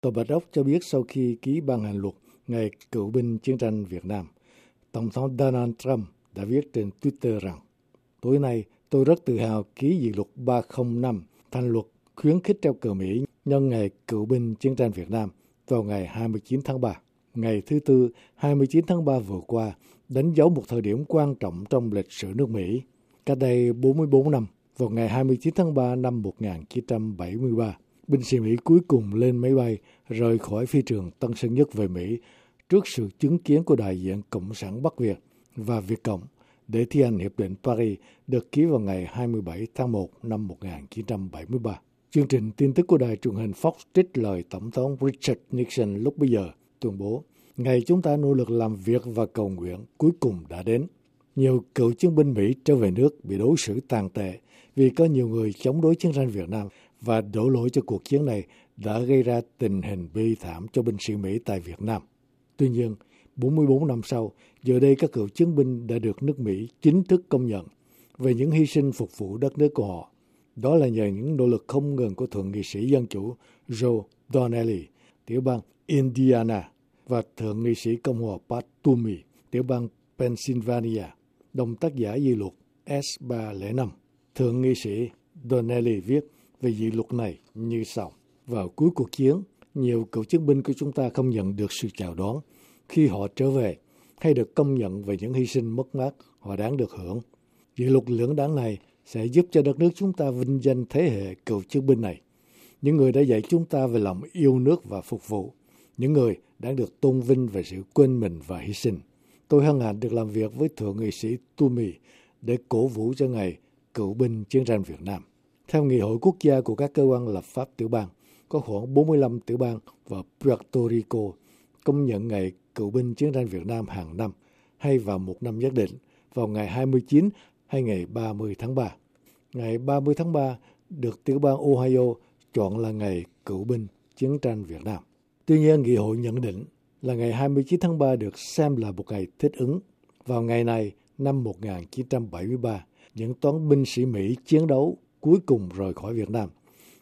Tòa Bạch Ốc cho biết sau khi ký ban hành luật Ngày Cựu binh Chiến tranh Việt Nam, Tổng thống Donald Trump đã viết trên Twitter rằng Tối nay, tôi rất tự hào ký dự luật 305 thành luật khuyến khích treo cờ Mỹ nhân ngày cựu binh chiến tranh Việt Nam vào ngày 29 tháng 3. Ngày thứ Tư, 29 tháng 3 vừa qua, đánh dấu một thời điểm quan trọng trong lịch sử nước Mỹ. Cách đây 44 năm, vào ngày 29 tháng 3 năm 1973, binh sĩ Mỹ cuối cùng lên máy bay rời khỏi phi trường Tân Sơn Nhất về Mỹ trước sự chứng kiến của đại diện Cộng sản Bắc Việt và Việt Cộng để thi hành Hiệp định Paris được ký vào ngày 27 tháng 1 năm 1973. Chương trình tin tức của đài truyền hình Fox trích lời Tổng thống Richard Nixon lúc bấy giờ tuyên bố, Ngày chúng ta nỗ lực làm việc và cầu nguyện cuối cùng đã đến. Nhiều cựu chiến binh Mỹ trở về nước bị đối xử tàn tệ vì có nhiều người chống đối chiến tranh Việt Nam và đổ lỗi cho cuộc chiến này đã gây ra tình hình bi thảm cho binh sĩ Mỹ tại Việt Nam. Tuy nhiên, 44 năm sau, giờ đây các cựu chiến binh đã được nước Mỹ chính thức công nhận về những hy sinh phục vụ đất nước của họ. Đó là nhờ những nỗ lực không ngừng của Thượng nghị sĩ Dân Chủ Joe Donnelly, tiểu bang Indiana, và Thượng nghị sĩ Cộng hòa Pat Toomey, tiểu bang Pennsylvania, đồng tác giả di luật S305. Thượng nghị sĩ Donnelly viết về dự luật này như sau. Vào cuối cuộc chiến, nhiều cựu chiến binh của chúng ta không nhận được sự chào đón khi họ trở về hay được công nhận về những hy sinh mất mát họ đáng được hưởng. Dự luật lưỡng đáng này sẽ giúp cho đất nước chúng ta vinh danh thế hệ cựu chiến binh này. Những người đã dạy chúng ta về lòng yêu nước và phục vụ. Những người đã được tôn vinh về sự quên mình và hy sinh. Tôi hân hạnh được làm việc với Thượng nghị sĩ Tumi để cổ vũ cho ngày cựu binh chiến tranh Việt Nam. Theo Nghị hội quốc gia của các cơ quan lập pháp tiểu bang, có khoảng 45 tiểu bang và Puerto Rico công nhận ngày cựu binh chiến tranh Việt Nam hàng năm hay vào một năm nhất định vào ngày 29 hay ngày 30 tháng 3. Ngày 30 tháng 3 được tiểu bang Ohio chọn là ngày cựu binh chiến tranh Việt Nam. Tuy nhiên, Nghị hội nhận định là ngày 29 tháng 3 được xem là một ngày thích ứng. Vào ngày này, năm 1973, những toán binh sĩ Mỹ chiến đấu cuối cùng rời khỏi Việt Nam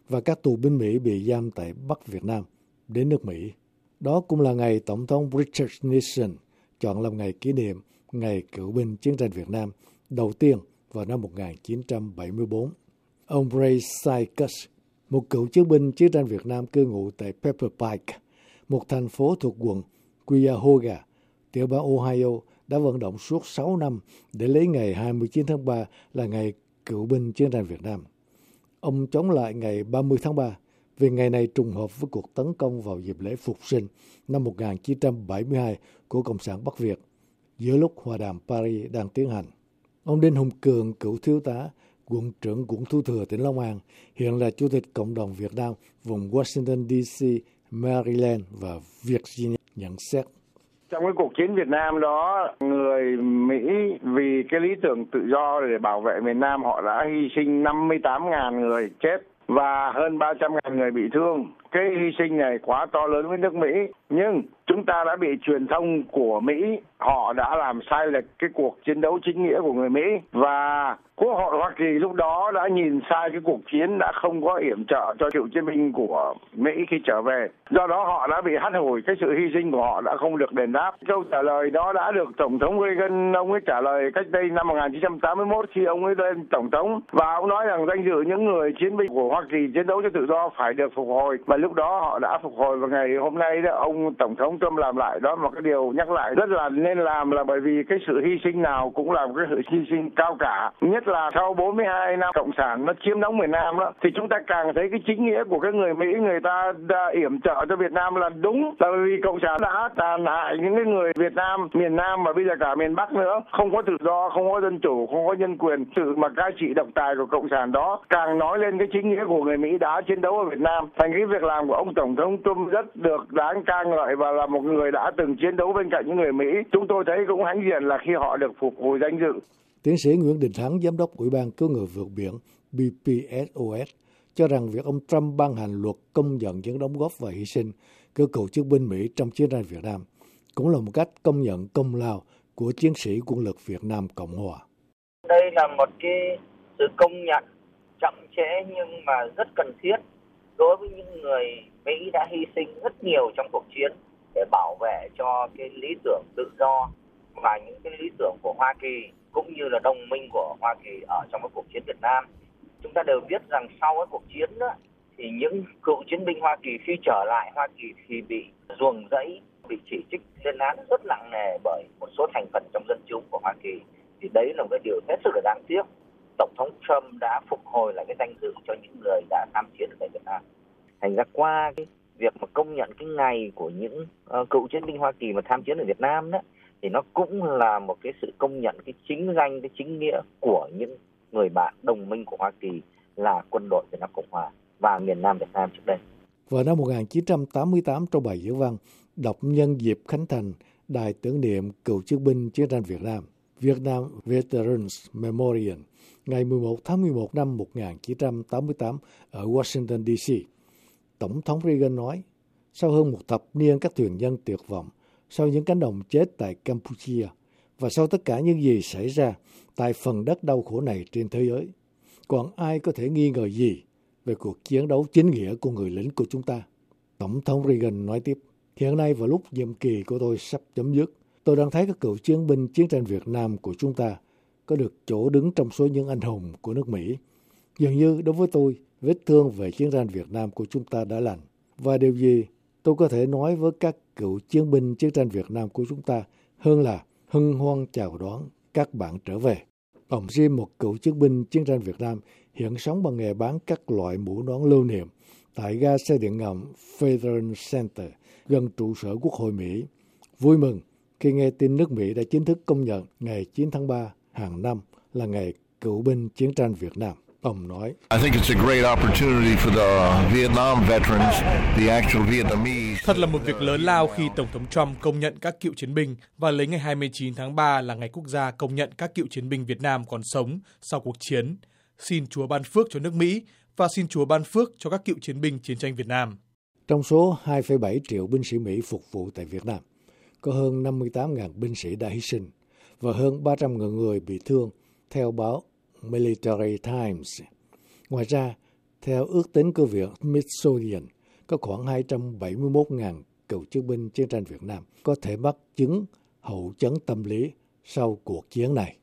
và các tù binh Mỹ bị giam tại Bắc Việt Nam đến nước Mỹ. Đó cũng là ngày Tổng thống Richard Nixon chọn làm ngày kỷ niệm Ngày Cựu binh Chiến tranh Việt Nam đầu tiên vào năm 1974. Ông Ray Sykes, một cựu chiến binh chiến tranh Việt Nam cư ngụ tại Pepper Pike, một thành phố thuộc quận Cuyahoga, tiểu bang Ohio, đã vận động suốt 6 năm để lấy ngày 29 tháng 3 là ngày cựu binh chiến tranh Việt Nam. Ông chống lại ngày 30 tháng 3 vì ngày này trùng hợp với cuộc tấn công vào dịp lễ Phục sinh năm 1972 của Cộng sản Bắc Việt giữa lúc hòa đàm Paris đang tiến hành. Ông Đinh Hùng Cường, cựu thiếu tá, quận trưởng quận Thu Thừa, tỉnh Long An, hiện là Chủ tịch Cộng đồng Việt Nam vùng Washington DC, Maryland và Virginia nhận xét. Trong cái cuộc chiến Việt Nam đó, người Mỹ vì cái lý tưởng tự do để bảo vệ miền Nam họ đã hy sinh 58.000 người chết và hơn 300.000 người bị thương. Cái hy sinh này quá to lớn với nước Mỹ. Nhưng chúng ta đã bị truyền thông của Mỹ, họ đã làm sai lệch cái cuộc chiến đấu chính nghĩa của người Mỹ. Và Quốc hội Hoa Kỳ lúc đó đã nhìn sai cái cuộc chiến đã không có yểm trợ cho cựu chiến binh của Mỹ khi trở về. Do đó họ đã bị hắt hủi cái sự hy sinh của họ đã không được đền đáp. Câu trả lời đó đã được Tổng thống Reagan ông ấy trả lời cách đây năm 1981 khi ông ấy lên Tổng thống và ông nói rằng danh dự những người chiến binh của Hoa Kỳ chiến đấu cho tự do phải được phục hồi và lúc đó họ đã phục hồi và ngày hôm nay đó. Ông Tổng thống Trump làm lại đó. Một cái điều nhắc lại rất là nên làm là bởi vì cái sự hy sinh nào cũng là một cái sự hy sinh cao cả. Nhất là sau 42 năm cộng sản nó chiếm đóng miền Nam đó, thì chúng ta càng thấy cái chính nghĩa của cái người Mỹ, người ta đã yểm trợ cho Việt Nam là đúng. Là bởi vì cộng sản đã tàn hại những cái người Việt Nam, miền Nam và bây giờ cả miền Bắc nữa. Không có tự do, không có dân chủ, không có nhân quyền. Sự mà cai trị độc tài của cộng sản đó càng nói lên cái chính nghĩa của người Mỹ đã chiến đấu ở Việt Nam. Thành cái việc làm của ông tổng thống Trump rất được đáng ca ngợi và là một người đã từng chiến đấu bên cạnh những người Mỹ. Chúng tôi thấy cũng hãnh diện là khi họ được phục hồi danh dự. Tiến sĩ Nguyễn Đình Thắng, Giám đốc Ủy ban Cứu người vượt biển BPSOS, cho rằng việc ông Trump ban hành luật công nhận những đóng góp và hy sinh của cựu chiến binh Mỹ trong chiến tranh Việt Nam cũng là một cách công nhận công lao của chiến sĩ quân lực Việt Nam Cộng Hòa. Đây là một cái sự công nhận chậm trễ nhưng mà rất cần thiết đối với những người Mỹ đã hy sinh rất nhiều trong cuộc chiến để bảo vệ cho cái lý tưởng tự do và những cái lý tưởng của Hoa Kỳ cũng như là đồng minh của Hoa Kỳ ở trong cái cuộc chiến Việt Nam. Chúng ta đều biết rằng sau cái cuộc chiến đó thì những cựu chiến binh Hoa Kỳ khi trở lại Hoa Kỳ thì bị ruồng rẫy, bị chỉ trích lên án rất nặng nề bởi một số thành phần trong dân chúng của Hoa Kỳ. Thì đấy là một cái điều hết sức là đáng tiếc. Tổng thống Trump đã phục hồi lại cái danh dự cho những người đã tham chiến ở tại Việt Nam. Thành ra qua cái việc mà công nhận cái ngày của những uh, cựu chiến binh Hoa Kỳ mà tham chiến ở Việt Nam đó thì nó cũng là một cái sự công nhận cái chính danh cái chính nghĩa của những người bạn đồng minh của Hoa Kỳ là quân đội Việt Nam Cộng Hòa và miền Nam Việt Nam trước đây. Vào năm 1988 trong bài diễn văn đọc nhân dịp khánh thành Đài tưởng niệm cựu chiến binh chiến tranh Việt Nam, Vietnam Veterans Memorial, ngày 11 tháng 11 năm 1988 ở Washington, D.C. Tổng thống Reagan nói, sau hơn một thập niên các thuyền nhân tuyệt vọng, sau những cánh đồng chết tại Campuchia và sau tất cả những gì xảy ra tại phần đất đau khổ này trên thế giới, còn ai có thể nghi ngờ gì về cuộc chiến đấu chính nghĩa của người lính của chúng ta? Tổng thống Reagan nói tiếp, hiện nay vào lúc nhiệm kỳ của tôi sắp chấm dứt, tôi đang thấy các cựu chiến binh chiến tranh Việt Nam của chúng ta có được chỗ đứng trong số những anh hùng của nước Mỹ. Dường như đối với tôi, vết thương về chiến tranh Việt Nam của chúng ta đã lành. Và điều gì tôi có thể nói với các cựu chiến binh chiến tranh Việt Nam của chúng ta hơn là hân hoan chào đón các bạn trở về. Ông Jim, một cựu chiến binh chiến tranh Việt Nam, hiện sống bằng nghề bán các loại mũ nón lưu niệm tại ga xe điện ngầm Federal Center gần trụ sở Quốc hội Mỹ. Vui mừng khi nghe tin nước Mỹ đã chính thức công nhận ngày 9 tháng 3 hàng năm là ngày cựu binh chiến tranh Việt Nam. Ông nói, Thật là một việc lớn lao khi Tổng thống Trump công nhận các cựu chiến binh và lấy ngày 29 tháng 3 là ngày quốc gia công nhận các cựu chiến binh Việt Nam còn sống sau cuộc chiến. Xin Chúa ban phước cho nước Mỹ và xin Chúa ban phước cho các cựu chiến binh chiến tranh Việt Nam. Trong số 2,7 triệu binh sĩ Mỹ phục vụ tại Việt Nam, có hơn 58.000 binh sĩ đã hy sinh và hơn 300.000 người bị thương, theo báo Military Times. Ngoài ra, theo ước tính của Viện Smithsonian, có khoảng 271.000 cựu chiến binh chiến tranh Việt Nam có thể mắc chứng hậu chấn tâm lý sau cuộc chiến này.